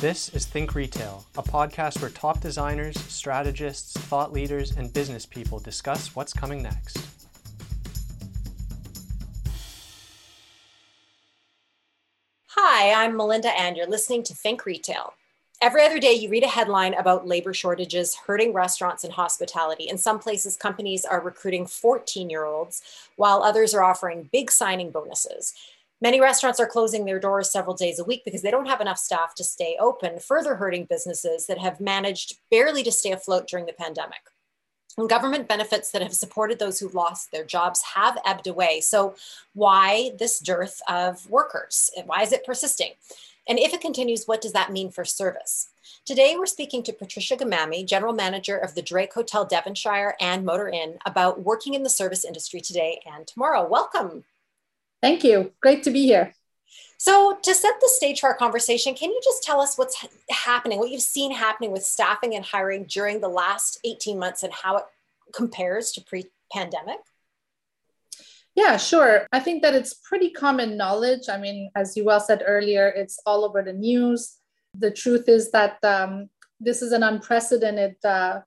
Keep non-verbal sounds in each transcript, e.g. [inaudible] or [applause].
This is Think Retail, a podcast where top designers, strategists, thought leaders, and business people discuss what's coming next. Hi, I'm Melinda, and you're listening to Think Retail. Every other day, you read a headline about labor shortages hurting restaurants and hospitality. In some places, companies are recruiting 14 year olds, while others are offering big signing bonuses. Many restaurants are closing their doors several days a week because they don't have enough staff to stay open, further hurting businesses that have managed barely to stay afloat during the pandemic. And government benefits that have supported those who lost their jobs have ebbed away. So, why this dearth of workers? Why is it persisting? And if it continues, what does that mean for service? Today, we're speaking to Patricia Gamami, General Manager of the Drake Hotel Devonshire and Motor Inn, about working in the service industry today and tomorrow. Welcome. Thank you. Great to be here. So, to set the stage for our conversation, can you just tell us what's happening, what you've seen happening with staffing and hiring during the last 18 months and how it compares to pre pandemic? Yeah, sure. I think that it's pretty common knowledge. I mean, as you well said earlier, it's all over the news. The truth is that um, this is an unprecedented uh,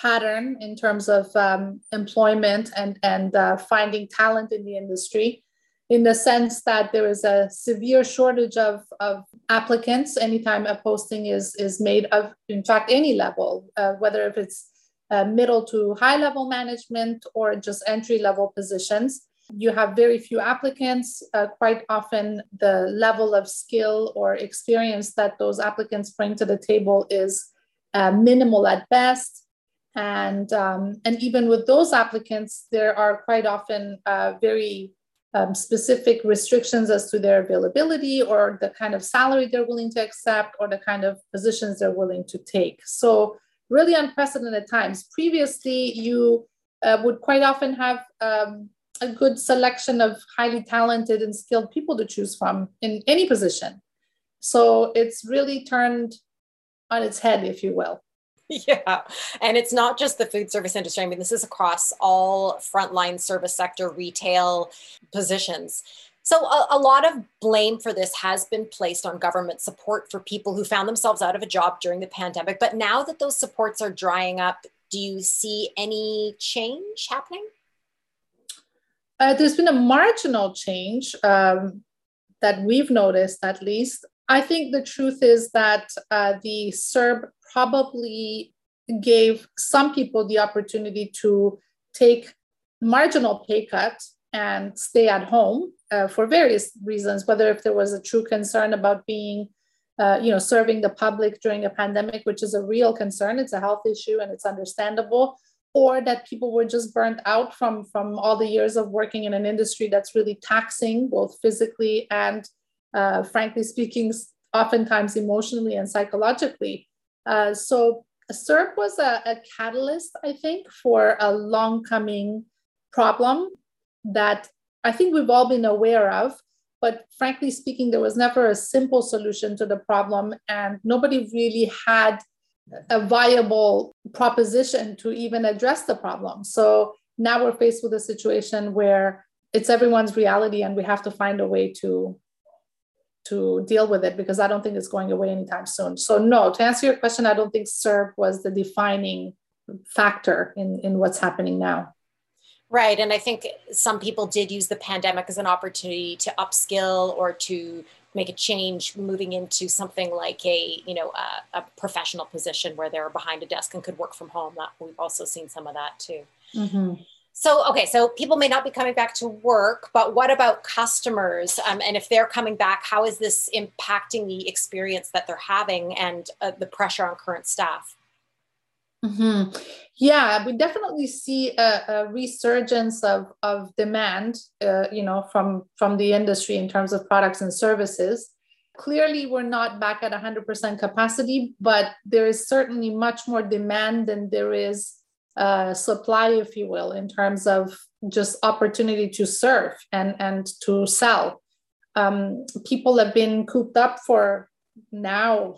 pattern in terms of um, employment and, and uh, finding talent in the industry in the sense that there is a severe shortage of, of applicants anytime a posting is, is made of, in fact, any level, uh, whether if it's uh, middle to high level management or just entry level positions. You have very few applicants. Uh, quite often, the level of skill or experience that those applicants bring to the table is uh, minimal at best. And, um, and even with those applicants, there are quite often uh, very um, specific restrictions as to their availability or the kind of salary they're willing to accept or the kind of positions they're willing to take. So, really unprecedented times. Previously, you uh, would quite often have um, a good selection of highly talented and skilled people to choose from in any position. So, it's really turned on its head, if you will. Yeah. And it's not just the food service industry. I mean, this is across all frontline service sector, retail positions. So, a, a, lot of blame for this has been placed on government support for people who found themselves out of a job during the pandemic. But now that those supports are drying up, do you see any change happening? Uh, there's been a marginal change um, that we've noticed, at least. I think the truth is that uh, the CERB probably gave some people the opportunity to take marginal pay cuts and stay at home uh, for various reasons, whether if there was a true concern about being, uh, you know, serving the public during a pandemic, which is a real concern, it's a health issue and it's understandable, or that people were just burnt out from from all the years of working in an industry that's really taxing both physically and, uh, frankly speaking, oftentimes emotionally and psychologically. Uh, so CERB was a, a, catalyst, I think, for a long coming problem that I think we've all been aware of. But frankly speaking, there was never a simple solution to the problem, and nobody really had a viable proposition to even address the problem. So now we're faced with a situation where it's everyone's reality, and we have to find a way to to deal with it because I don't think it's going away anytime soon. So no, to answer your question, I don't think CERB was the defining factor in, in what's happening now. Right. And I think some people did use the pandemic as an opportunity to upskill or to make a change moving into something like a, you know, a, a professional position where they're behind a desk and could work from home. That we've also seen some of that too. Mm-hmm. So, okay, so people may not be coming back to work, but what about customers? Um, and if they're coming back, how is this impacting the experience that they're having and uh, the pressure on current staff? Mm-hmm. Yeah, we definitely see a, a resurgence of, of demand, uh, you know, from from the industry in terms of products and services. Clearly, we're not back at 100% capacity, but there is certainly much more demand than there is uh, supply, if you will, in terms of just opportunity to serve and, and to sell. Um, people have been cooped up for now,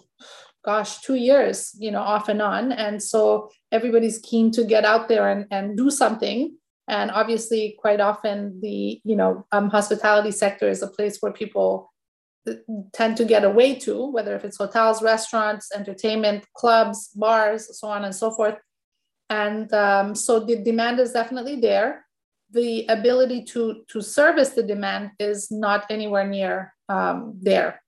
gosh, two years, you know, off and on. And so everybody's keen to get out there and, and do something. And obviously, quite often the, you know, um, hospitality sector is a place where people tend to get away to, whether if it's hotels, restaurants, entertainment, clubs, bars, so on and so forth. And um, so the demand is definitely there. The ability to, to service the demand is not anywhere near um, there.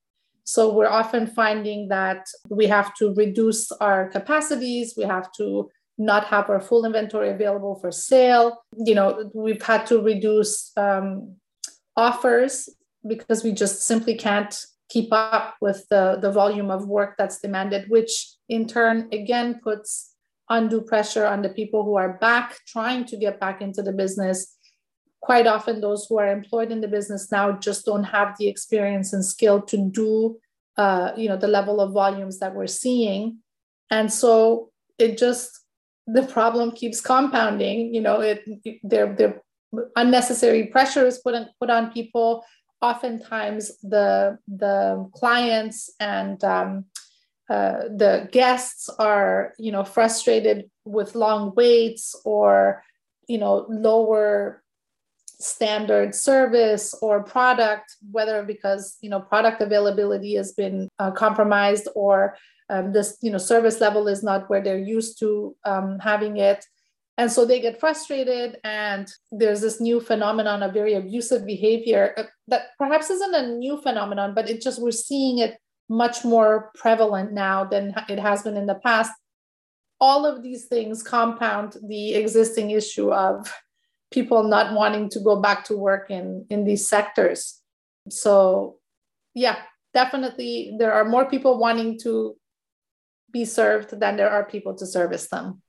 So we're often finding that we have to reduce our capacities, we have to not have our full inventory available for sale. You know, we've had to reduce um, offers because we just simply can't keep up with the, the volume of work that's demanded, which in turn again puts undue pressure on the people who are back trying to get back into the business. Quite often, those who are employed in the business now just don't have the experience and skill to do, uh, you know, the level of volumes that we're seeing, and so it just the problem keeps compounding. You know, it there there unnecessary pressure is put on put on people oftentimes the the clients and um, uh, the guests are you know frustrated with long waits or you know lower standard service or product whether because you know product availability has been uh, compromised or um, this you know service level is not where they're used to um, having it. And so they get frustrated, and there's this new phenomenon of very abusive behavior uh, that perhaps isn't a new phenomenon, but it just we're seeing it much more prevalent now than it has been in the past. All of these things compound the existing issue of people not wanting to go back to work in, in these sectors. So, yeah, definitely there are more people wanting to be served than there are people to service them.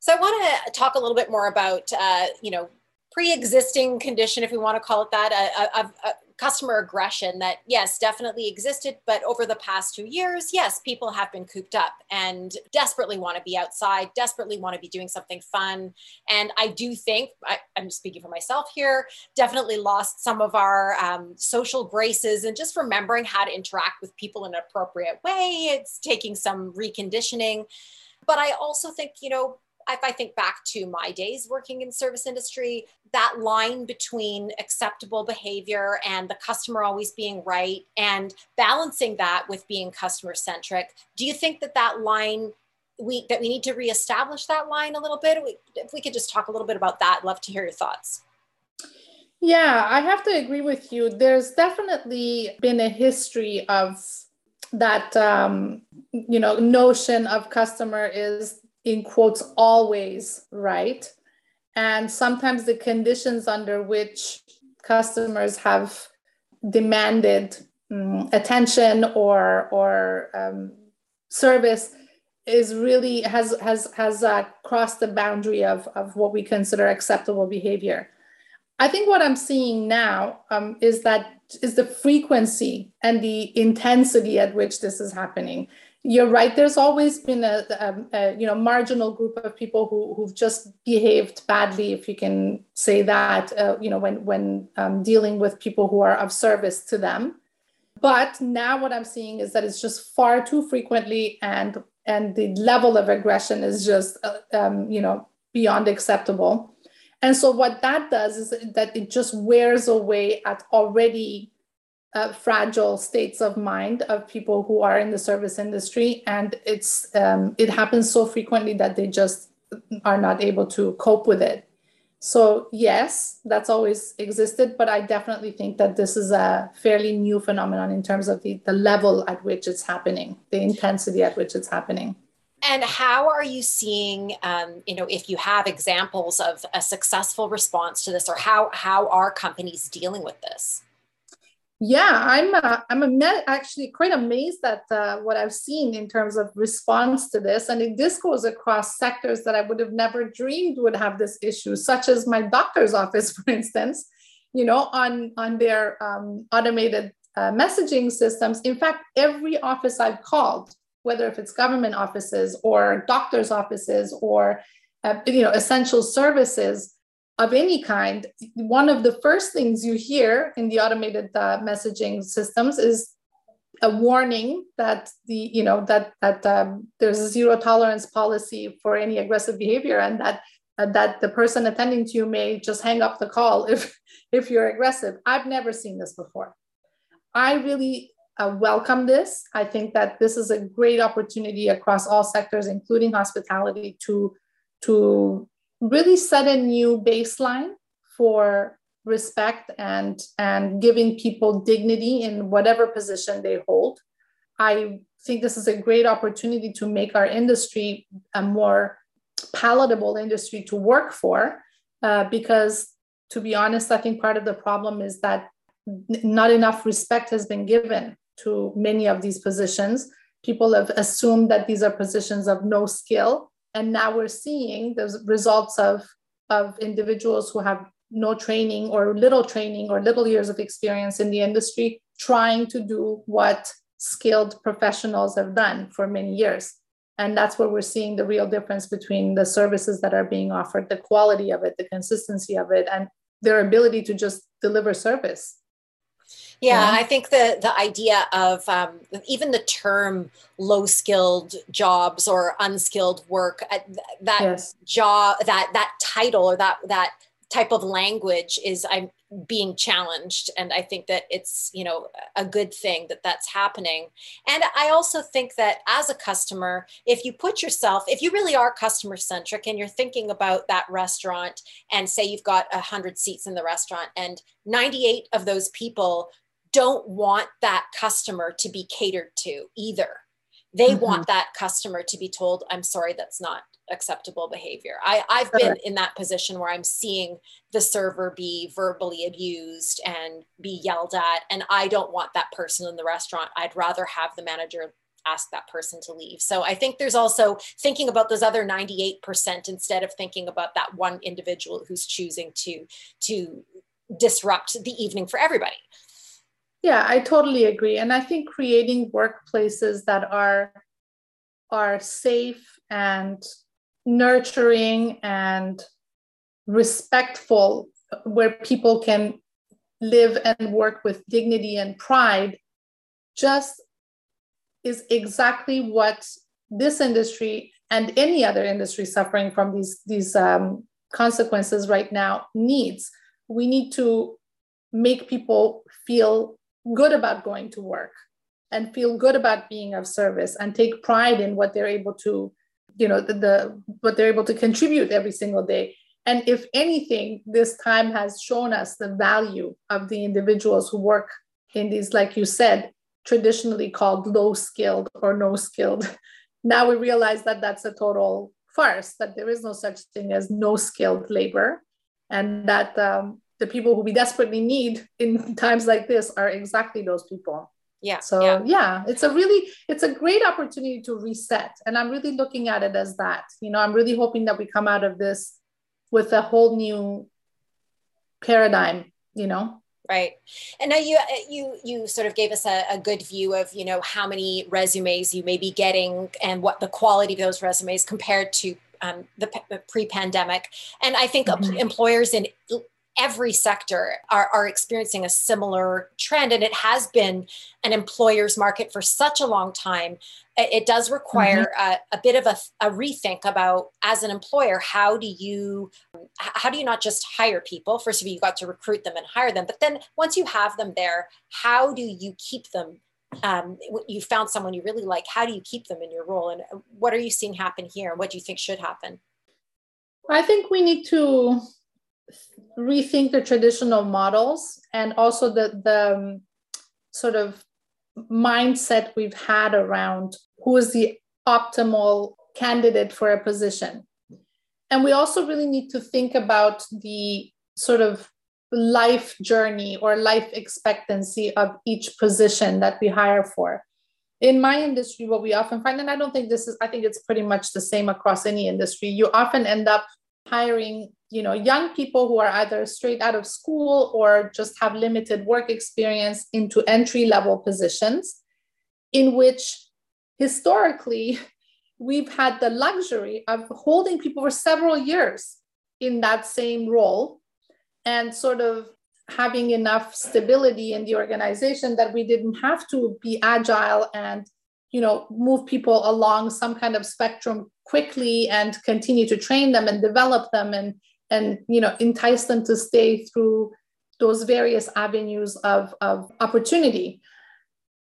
So I want to talk a little bit more about, uh, you know, pre-existing condition, if we want to call it that, of customer aggression that yes, definitely existed, but over the past two years, yes, people have been cooped up and desperately want to be outside, desperately want to be doing something fun. And I do think, I, am speaking for myself here, definitely lost some of our um, social graces and just remembering how to interact with people in an appropriate way. It's taking some reconditioning. But I also think, you know, if I think back to my days working in service industry, that line between acceptable behavior and the customer always being right and balancing that with being customer centric, do you think that that line we that we need to reestablish that line a little bit? If we could just talk a little bit about that, I'd love to hear your thoughts. Yeah, I have to agree with you. There's definitely been a history of that um, you know notion of customer is in quotes always right? And sometimes the conditions under which customers have demanded um, attention or or um, service is really has has has uh, crossed the boundary of of what we consider acceptable behavior. I think what i'm seeing now um, is that is the frequency and the intensity at which this is happening you're right. There's always been a, a, a, you know marginal group of people who who've just behaved badly, if you can say that. Uh, you know when when um, dealing with people who are of service to them. But now what I'm seeing is that it's just far too frequently, and and the level of aggression is just uh, um, you know beyond acceptable. And so what that does is that it just wears away at already uh, fragile states of mind of people who are in the service industry. And it's um, it happens so frequently that they just are not able to cope with it. So yes that's always existed but i definitely think that this is a fairly new phenomenon in terms of the, the level at which it's happening the intensity at which it's happening. And how are you seeing um, you know if you have examples of a successful response to this or how how are companies dealing with this yeah, I'm uh, I'm actually quite amazed at uh, what I've seen in terms of response to this, and it, this goes across sectors that I would have never dreamed would have this issue, such as my doctor's office, [laughs] for instance. You know, on on their um, automated uh, messaging systems. In fact, every office I've called, whether if it's government offices or doctors' offices or uh, you know essential services, of any kind, one of the first things you hear in the automated uh, messaging systems is a warning that the you know that that um, there's a zero tolerance policy for any aggressive behavior and that uh, that the person attending to you may just hang up the call [laughs] if if you're aggressive i've never seen this before i really uh, welcome this. I think that this is a great opportunity across all sectors, including hospitality, to, to really set a new baseline for respect and, and giving people dignity in whatever position they hold. I think this is a great opportunity to make our industry a more palatable industry to work for uh, because to be honest i think part of the problem is that not enough respect has been given to many of these positions people have assumed that these are positions of no skill and now we're seeing the results of of individuals who have no training or little training or little years of experience in the industry trying to do what skilled professionals have done for many years. And that's where we're seeing the real difference between the services that are being offered the quality of it the consistency of it and their ability to just deliver service yeah, I think the the idea of um, even the term low skilled jobs or unskilled work uh, that yes. job that that title or that that type of language is I'm being challenged and I think that it's you know a good thing that that's happening and I also think that as a customer if you put yourself if you really are customer centric and you're thinking about that restaurant and say you've got 100 seats in the restaurant and 98 of those people don't want that customer to be catered to either. They mm-hmm. want that customer to be told, I'm sorry, that's not acceptable behavior. I, I've been in that position where I'm seeing the server be verbally abused and be yelled at, and I don't want that person in the restaurant. I'd rather have the manager ask that person to leave. So I think there's also thinking about those other 98% instead of thinking about that one individual who's choosing to to disrupt the evening for everybody. Yeah, I totally agree. And I think creating workplaces that are are safe and nurturing and respectful where people can live and work with dignity and pride just is exactly what this industry and any other industry suffering from these these um, consequences right now needs. We need to make people feel good about going to work and feel good about being of service and take pride in what they're able to you know the, the what they're able to contribute every single day. And if anything this time has shown us the value of the individuals who work in these like you said traditionally called low skilled or no skilled [laughs] now we realize that that's a total farce that there is no such thing as no skilled labor and that um, the people who we desperately need in [laughs] times like this are exactly those people yeah so yeah. yeah. it's a really it's a great opportunity to reset and i'm really looking at it as that you know i'm really hoping that we come out of this with a whole new paradigm you know right and now you you you sort of gave us a, a, good view of you know how many resumes you may be getting and what the quality of those resumes compared to um, the, the pre-pandemic and i think mm-hmm. employers in every sector are, are experiencing a similar trend and it has been an employer's market for such a long time. It does require mm-hmm. a, a, bit of a, a, rethink about as an employer how do you how do you not just hire people? First of all you got to recruit them and hire them but then once you have them there how do you keep them? Um, you found someone you really like how do you keep them in your role and what are you seeing happen here and what do you think should happen? I think we need to rethink the traditional models and also the, the um, sort of mindset we've had around who is the optimal candidate for a position. And we also really need to think about the sort of life journey or life expectancy of each position that we hire for. In my industry, what we often find, and I don't think this is, I think it's pretty much the same across any industry, you often end up hiring you know young people who are either straight out of school or just have limited work experience into entry level positions in which historically [laughs] we've had the luxury of holding people for several years in that same role and sort of having enough stability in the organization that we didn't have to be agile and you know move people along some kind of spectrum quickly and continue to train them and develop them and and you know entice them to stay through those various avenues of, of opportunity.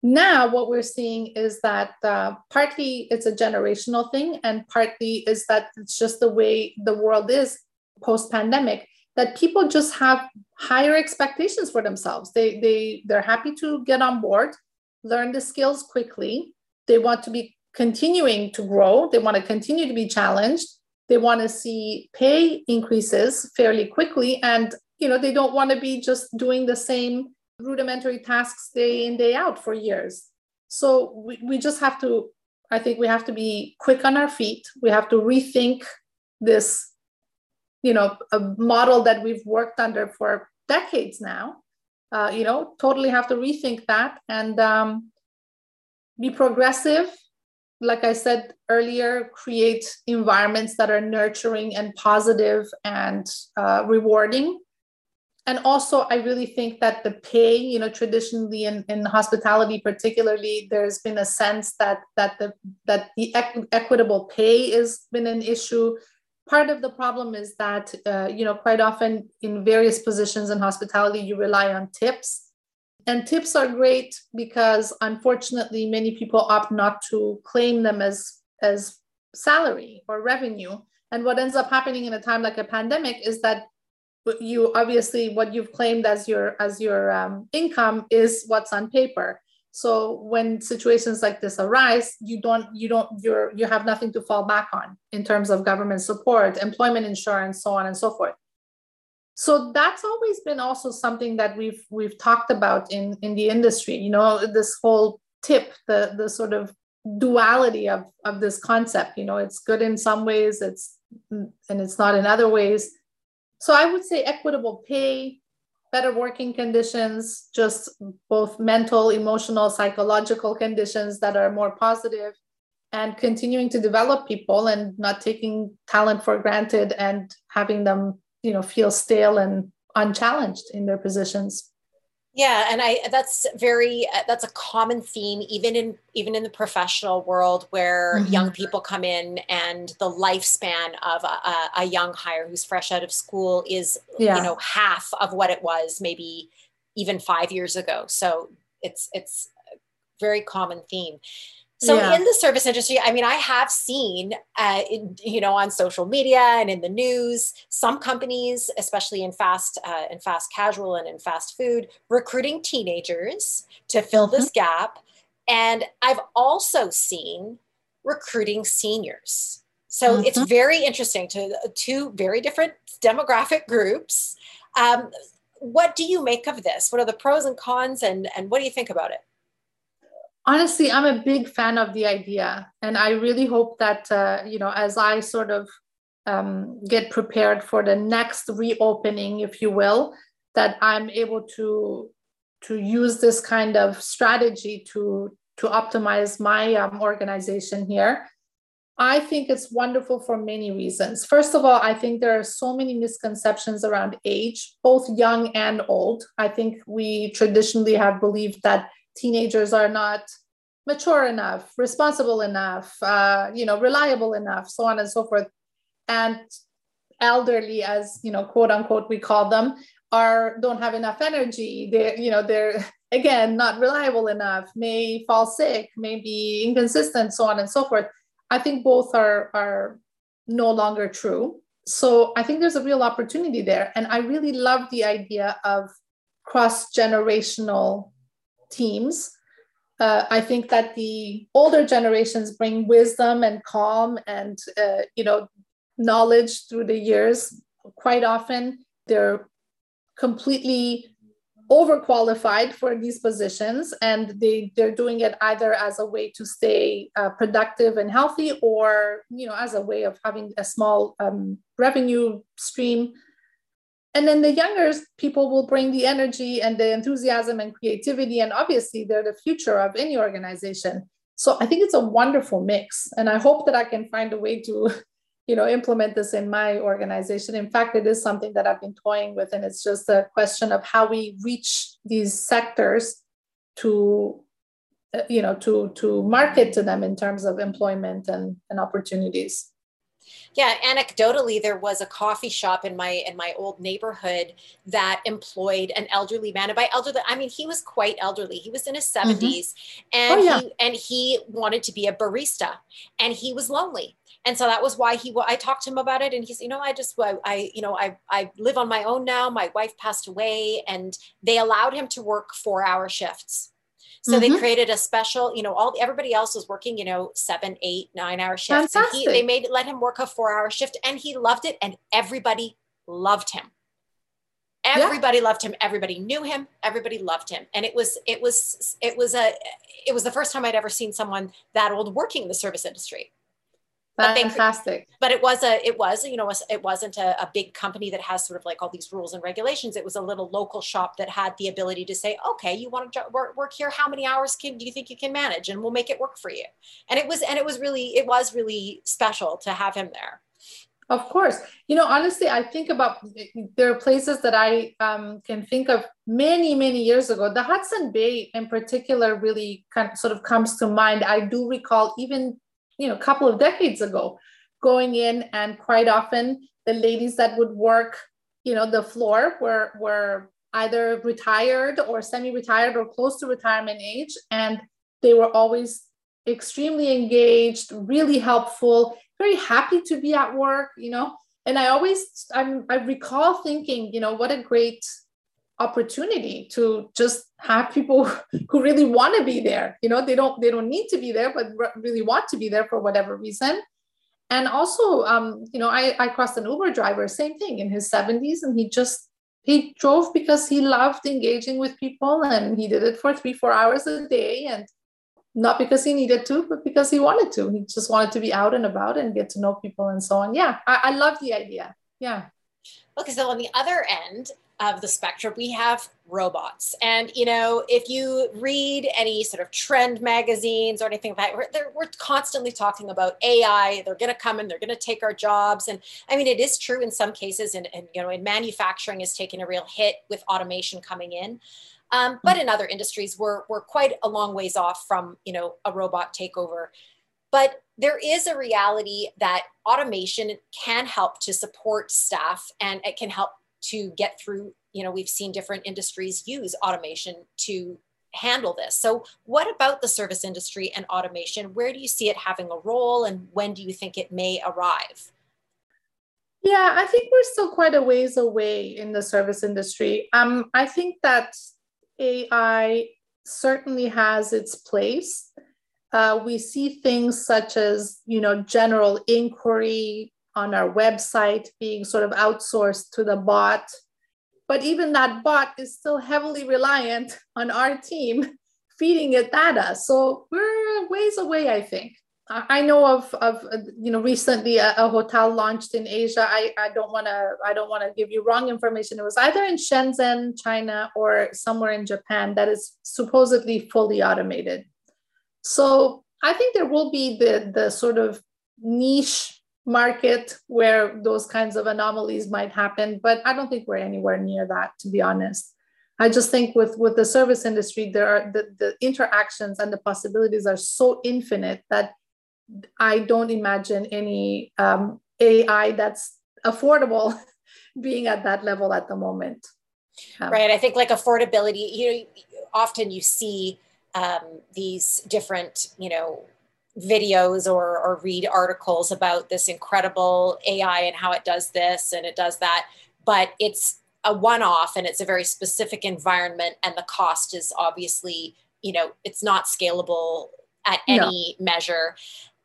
Now what we're seeing is that uh, partly it's a generational thing and partly is that it's just the way the world is post pandemic that people just have higher expectations for themselves. They they they're happy to get on board learn the skills quickly. They want to be continuing to grow. They want to continue to be challenged they want to see pay increases fairly quickly and you know they don't want to be just doing the same rudimentary tasks day in day out for years. So we, we just have to i think we have to be quick on our feet. We have to rethink this you know a model that we've worked under for decades now. Uh, you know totally have to rethink that and um, be progressive like i said earlier create environments that are nurturing and positive and uh, rewarding. And also i really think that the pay you know traditionally in, in hospitality particularly there's been a sense that that the that the equ- equitable pay has been an issue. Part of the problem is that uh, you know quite often in various positions in hospitality you rely on tips and tips are great because unfortunately many people opt not to claim them as as salary or revenue. And what ends up happening in a time like a pandemic is that you obviously what you've claimed as your as your um, income is what's on paper. So when situations like this arise you don't you don't you're you have nothing to fall back on in terms of government support employment insurance so on and so forth so that's always been also something that we've we've talked about in in the industry you know this whole tip the the sort of duality of of this concept you know it's good in some ways it's and it's not in other ways. So I would say equitable pay, better working conditions, just both mental, emotional, psychological conditions that are more positive, and continuing to develop people and not taking talent for granted and having them, you know, feel stale and unchallenged in their positions. Yeah, and I that's very that's a common theme even in even in the professional world where mm-hmm. young people come in and the lifespan of a, a, young hire who's fresh out of school is yeah. you know half of what it was maybe even 5 years ago. So it's it's a very common theme. So yeah. in the service industry, I mean, I have seen, uh, in, you know, on social media and in the news, some companies, especially in fast, uh, in fast casual and in fast food, recruiting teenagers to fill mm-hmm. this gap. And I've also seen recruiting seniors. So mm-hmm. it's very interesting to two very different demographic groups. Um, what do you make of this? What are the pros and cons, and and what do you think about it? Honestly i'm a big fan of the idea and i really hope that uh, you know as i sort of um, get prepared for the next reopening if you will that i'm able to to use this kind of strategy to to optimize my um, organization here. I think it's wonderful for many reasons. First of all i think there are so many misconceptions around age both young and old. I think we traditionally have believed that teenagers are not mature enough, responsible enough, uh, you know, reliable enough, so on and so forth. And elderly, as you know, quote unquote, we call them, are don't have enough energy. They're, you know, they're [laughs] again not reliable enough, may fall sick, may be inconsistent, so on and so forth. I think both are are no longer true. So I think there's a real opportunity there. And I really love the idea of cross generational teams. Uh, I think that the older generations bring wisdom and calm and uh, you know knowledge through the years. Quite often, they're completely overqualified for these positions, and they they're doing it either as a way to stay uh, productive and healthy, or you know as a way of having a small um, revenue stream and then the younger people will bring the energy and the enthusiasm and creativity and obviously they're the future of any organization. So i think it's a wonderful mix and i hope that i can find a way to [laughs] you know implement this in my organization. In fact it is something that i've been toying with and it's just a question of how we reach these sectors to uh, you know to to market to them in terms of employment and, and opportunities Yeah, anecdotally, there was a coffee shop in my in my old neighborhood that employed an elderly man. And by elderly, I mean he was quite elderly. He was in his 70s mm-hmm. and oh, yeah. he and he wanted to be a barista and he was lonely. And so that was why he I talked to him about it and he said, you know, I just I, I you know, I I live on my own now. My wife passed away and they allowed him to work 4-hour shifts so mm-hmm. they created a special, you know, all everybody else was working, you know, seven, eight, nine hour shifts. Fantastic. And he, they made let him work a four hour shift and he loved it and everybody loved him. Everybody yeah. loved him. Everybody knew him. Everybody loved him. And it was, it was, it was a, it was the first time I'd ever seen someone that old working in the service industry. But Fantastic. They, but it was a, it was, you know, it wasn't a, a, big company that has sort of like all these rules and regulations. It was a little local shop that had the ability to say, okay, you want to work, work here? How many hours can, do you think you can manage? And we'll make it work for you. And it was, and it was really, it was really special to have him there. Of course. You know, honestly, I think about there are places that I um, can think of many, many years ago. The Hudson Bay, in particular, really kind of sort of comes to mind. I do recall even you know, a couple of decades ago, going in and quite often the ladies that would work, you know, the floor were were either retired or semi-retired or close to retirement age, and they were always extremely engaged, really helpful, very happy to be at work, you know. And I always I'm, I recall thinking, you know, what a great opportunity to just have people [laughs] who really want to be there. You know they don't they don't need to be there but really want to be there for whatever reason. And also um, you know I, I crossed an uber driver same thing in his 70s and he just he drove because he loved engaging with people and he did it for three four hours a day and not because he needed to but because he wanted to. He just wanted to be out and about and get to know people and so on. Yeah i, I love the idea. Yeah. Okay so on the other end of the spectrum, we have robots. And, you know, if you read any sort of trend magazines or anything like that, we're, we're constantly talking about AI. They're going to come and they're going to take our jobs. And I mean, it is true in some cases, and, and you know, in manufacturing is taking a real hit with automation coming in. Um, but in other industries, we're, we're quite a long ways off from, you know, a robot takeover. But there is a reality that automation can help to support staff and it can help to get through you know we've seen different industries use automation to handle this. So what about the service industry and automation? Where do you see it having a role and when do you think it may arrive? Yeah i think we're still quite a ways away in the service industry. Um, i think that ai certainly has its place. Uh, we see things such as you know general inquiry on our website being sort of outsourced to the bot. But even that bot is still heavily reliant on our team feeding it data. So we're ways away, I think. I know of, of you know recently a, a hotel launched in Asia. I, I don't want to I don't want to give you wrong information. It was either in Shenzhen, China, or somewhere in Japan that is supposedly fully automated. So I think there will be the the sort of niche market where those kinds of anomalies might happen but i don't think we're anywhere near that to be honest. I just think with with the service industry there are the, the interactions and the possibilities are so infinite that i don't imagine any um, ai that's affordable [laughs] being at that level at the moment. Um, right i think like affordability you know often you see um, these different you know videos or, or read articles about this incredible AI and how it does this and it does that. But it's a one off and it's a very specific environment, and the cost is obviously, you know, it's not scalable at any no. measure.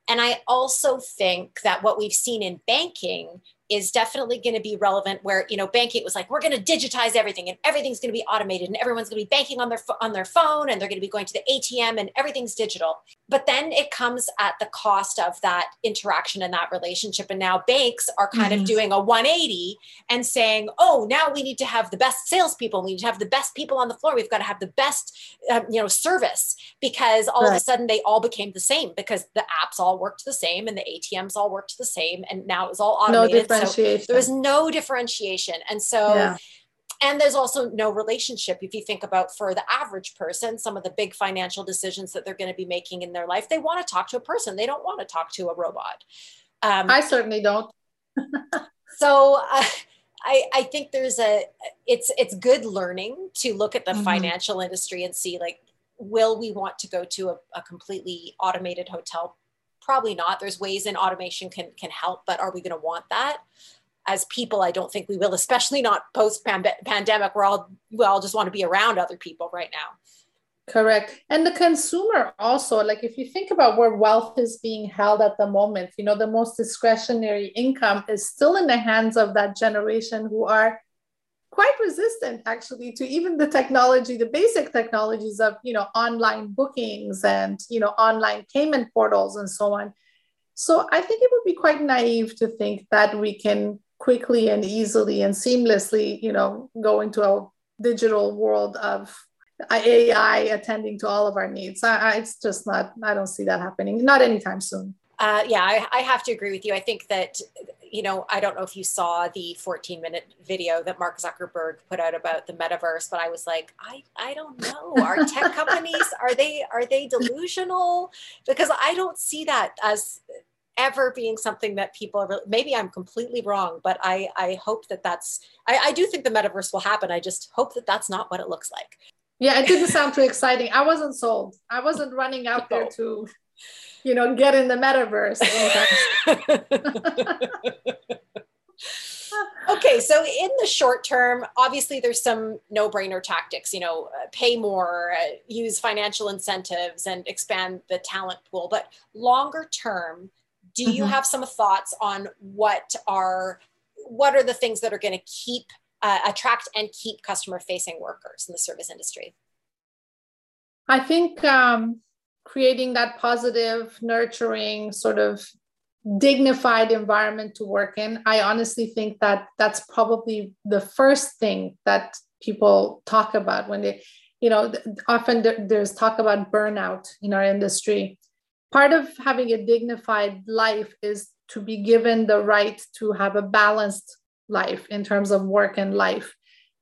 And I also think that what we've seen in banking is definitely going to be relevant where you know banking was like we're going to digitize everything and everything's going to be automated and everyone's going to be banking on their on their phone and they're going to be going to the ATM and everything's digital but then it comes at the cost of that interaction and that relationship and now banks are kind mm-hmm. of doing a 180 and saying oh now we need to have the best salespeople we need to have the best people on the floor we've got to have the best um, you know service because all right. of a sudden they all became the same because the apps all worked the same and the ATMs all worked the same and now it was all automated no differentiation. So there was no differentiation. And so, yeah. And there's also no relationship. If you think about for the average person, some of the big financial decisions that they're going to be making in their life, they want to talk to a person. They don't want to talk to a robot. Um, I certainly don't. [laughs] so uh, I, I think there's a it's it's good learning to look at the mm-hmm. financial industry and see like will we want to go to a, a completely automated hotel probably not there's ways in automation can can help but are we going to want that as people i don't think we will especially not post pandemic we're all we all just want to be around other people right now. Correct. And the consumer also like if you think about where wealth is being held at the moment you know the most discretionary income is still in the hands of that generation who are quite resistant actually to even the technology the basic technologies of you know online bookings and you know online payment portals and so on. So i think it would be quite naive to think that we can quickly and easily and seamlessly you know go into a digital world of AI attending to all of our needs. I, I, it's just not, I don't see that happening, not anytime soon. Uh, yeah, I, I, have to agree with you. I think that, you know, I don't know if you saw the 14 minute video that Mark Zuckerberg put out about the metaverse, but I was like, I, I don't know. Are tech [laughs] companies, are they, are they delusional? Because I don't see that as ever being something that people are, maybe I'm completely wrong, but I, I hope that that's, I, I do think the metaverse will happen. I just hope that that's not what it looks like. Yeah, it didn't sound too exciting. I wasn't sold. I wasn't running out there to, you know, get in the metaverse. [laughs] okay, so in the short term, obviously there's some no-brainer tactics. You know, uh, pay more, uh, use financial incentives, and expand the talent pool. But longer term, do you mm-hmm. have some thoughts on what are what are the things that are going to keep uh, attract and keep customer facing workers in the service industry? I think um, creating that positive, nurturing, sort of dignified environment to work in, I honestly think that that's probably the first thing that people talk about when they, you know, often there's talk about burnout in our industry. Part of having a dignified life is to be given the right to have a balanced life in terms of work and life.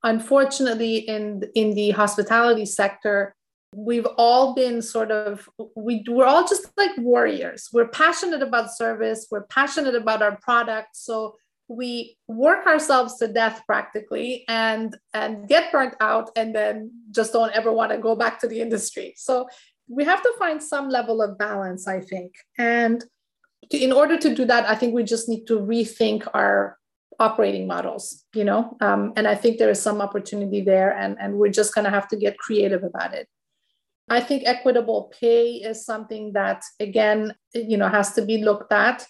Unfortunately, in, in the hospitality sector, we've all been sort of we, we're all just like warriors. We're passionate about service. We're passionate about our product. So we work ourselves to death practically and and get burnt out and then just don't ever want to go back to the industry. So we have to find some level of balance i think and to, in order to do that i think we just need to rethink our operating models you know um, and i think there is some opportunity there and, and we're just going to have to get creative about it i think equitable pay is something that again you know has to be looked at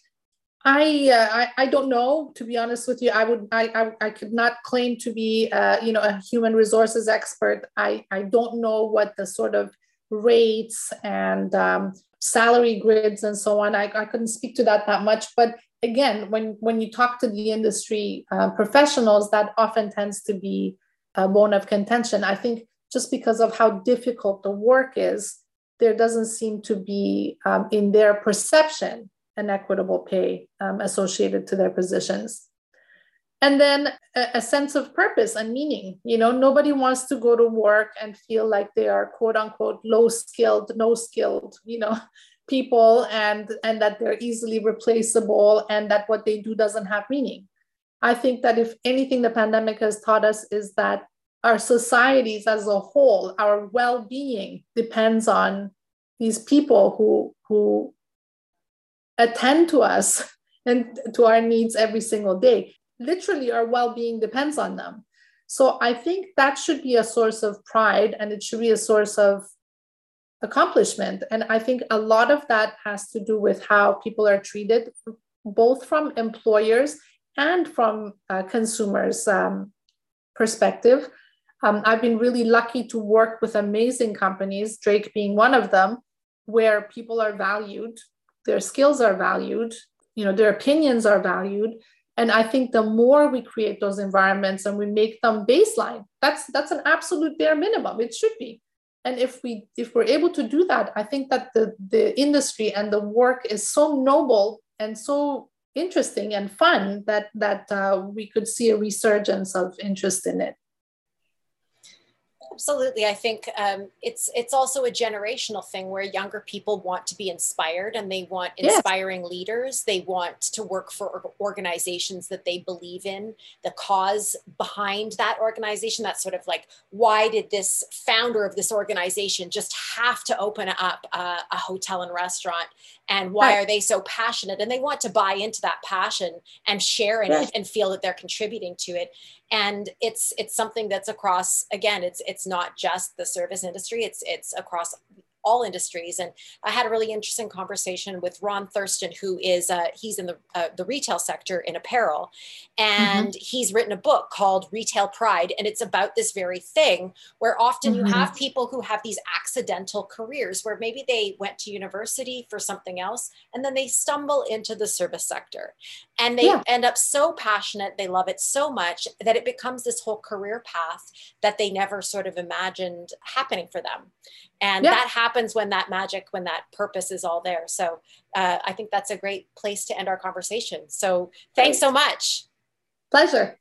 I, uh, I, I don't know to be honest with you. I would I, I, I could not claim to be uh, you know a human resources expert. I I don't know what the sort of rates and um, salary grids and so on. I, I couldn't speak to that that much, but again, when, when you talk to the industry uh, professionals, that often tends to be a bone of contention. I think just because of how difficult the work is, there doesn't seem to be, um, in their perception, an equitable pay um, associated to their positions. And then a, a sense of purpose and meaning. You know, nobody wants to go to work and feel like they are quote unquote low skilled, no skilled, you know, [laughs] people and and that they're easily replaceable and that what they do doesn't have meaning i think that if anything the pandemic has taught us is that our societies as a whole our well-being depends on these people who who attend to us [laughs] and to our needs every single day literally our well-being depends on them so i think that should be a source of pride and it should be a source of accomplishment. And I think a lot of that has to do with how people are treated, both from employers and from uh, consumers' um, perspective. Um, I've been really lucky to work with amazing companies, Drake being one of them, where people are valued, their skills are valued, you know, their opinions are valued. And I think the more we create those environments and we make them baseline, that's that's an absolute bare minimum. It should be and if we if we're able to do that i think that the the industry and the work is so noble and so interesting and fun that that uh, we could see a resurgence of interest in it Absolutely, I think um, it's it's also a generational thing where younger people want to be inspired and they want inspiring yes. leaders. They want to work for organizations that they believe in. The cause behind that organization. That's sort of like why did this founder of this organization just have to open up a, a hotel and restaurant, and why right. are they so passionate? And they want to buy into that passion and share in yes. it and feel that they're contributing to it and it's it's something that's across again it's it's not just the service industry it's it's across all industries. And I had a really interesting conversation with Ron Thurston, who is uh, he's in the uh, the retail sector in apparel, and mm-hmm. he's written a book called Retail Pride, and it's about this very thing where often mm-hmm. you have people who have these accidental careers where maybe they went to university for something else, and then they stumble into the service sector, and they yeah. end up so passionate, they love it so much that it becomes this whole career path that they never sort of imagined happening for them and yeah. that happens when that magic when that purpose is all there. So uh, i think that's a great place to end our conversation. So thanks so much. Pleasure.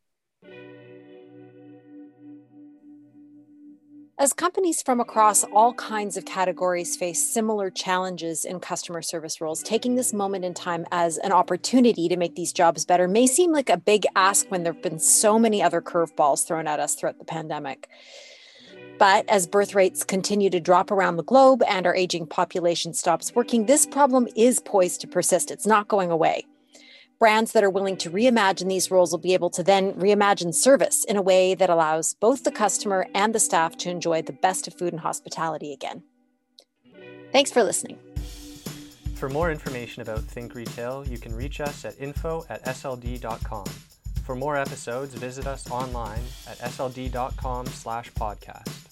As companies from across all kinds of categories face similar challenges in customer service roles, taking this moment in time as an opportunity to make these jobs better may seem like a big ask when there have been so many other curveballs thrown at us throughout the pandemic. But as birth rates continue to drop around the globe and our aging population stops working, this problem is poised to persist. It's not going away. Brands that are willing to reimagine these roles will be able to then reimagine service in a way that allows both the customer and the staff to enjoy the best of food and hospitality again. Thanks for listening. For more information about Think Retail, you can reach us at info at sld.com. For more episodes, visit us online at sld.com slash podcast.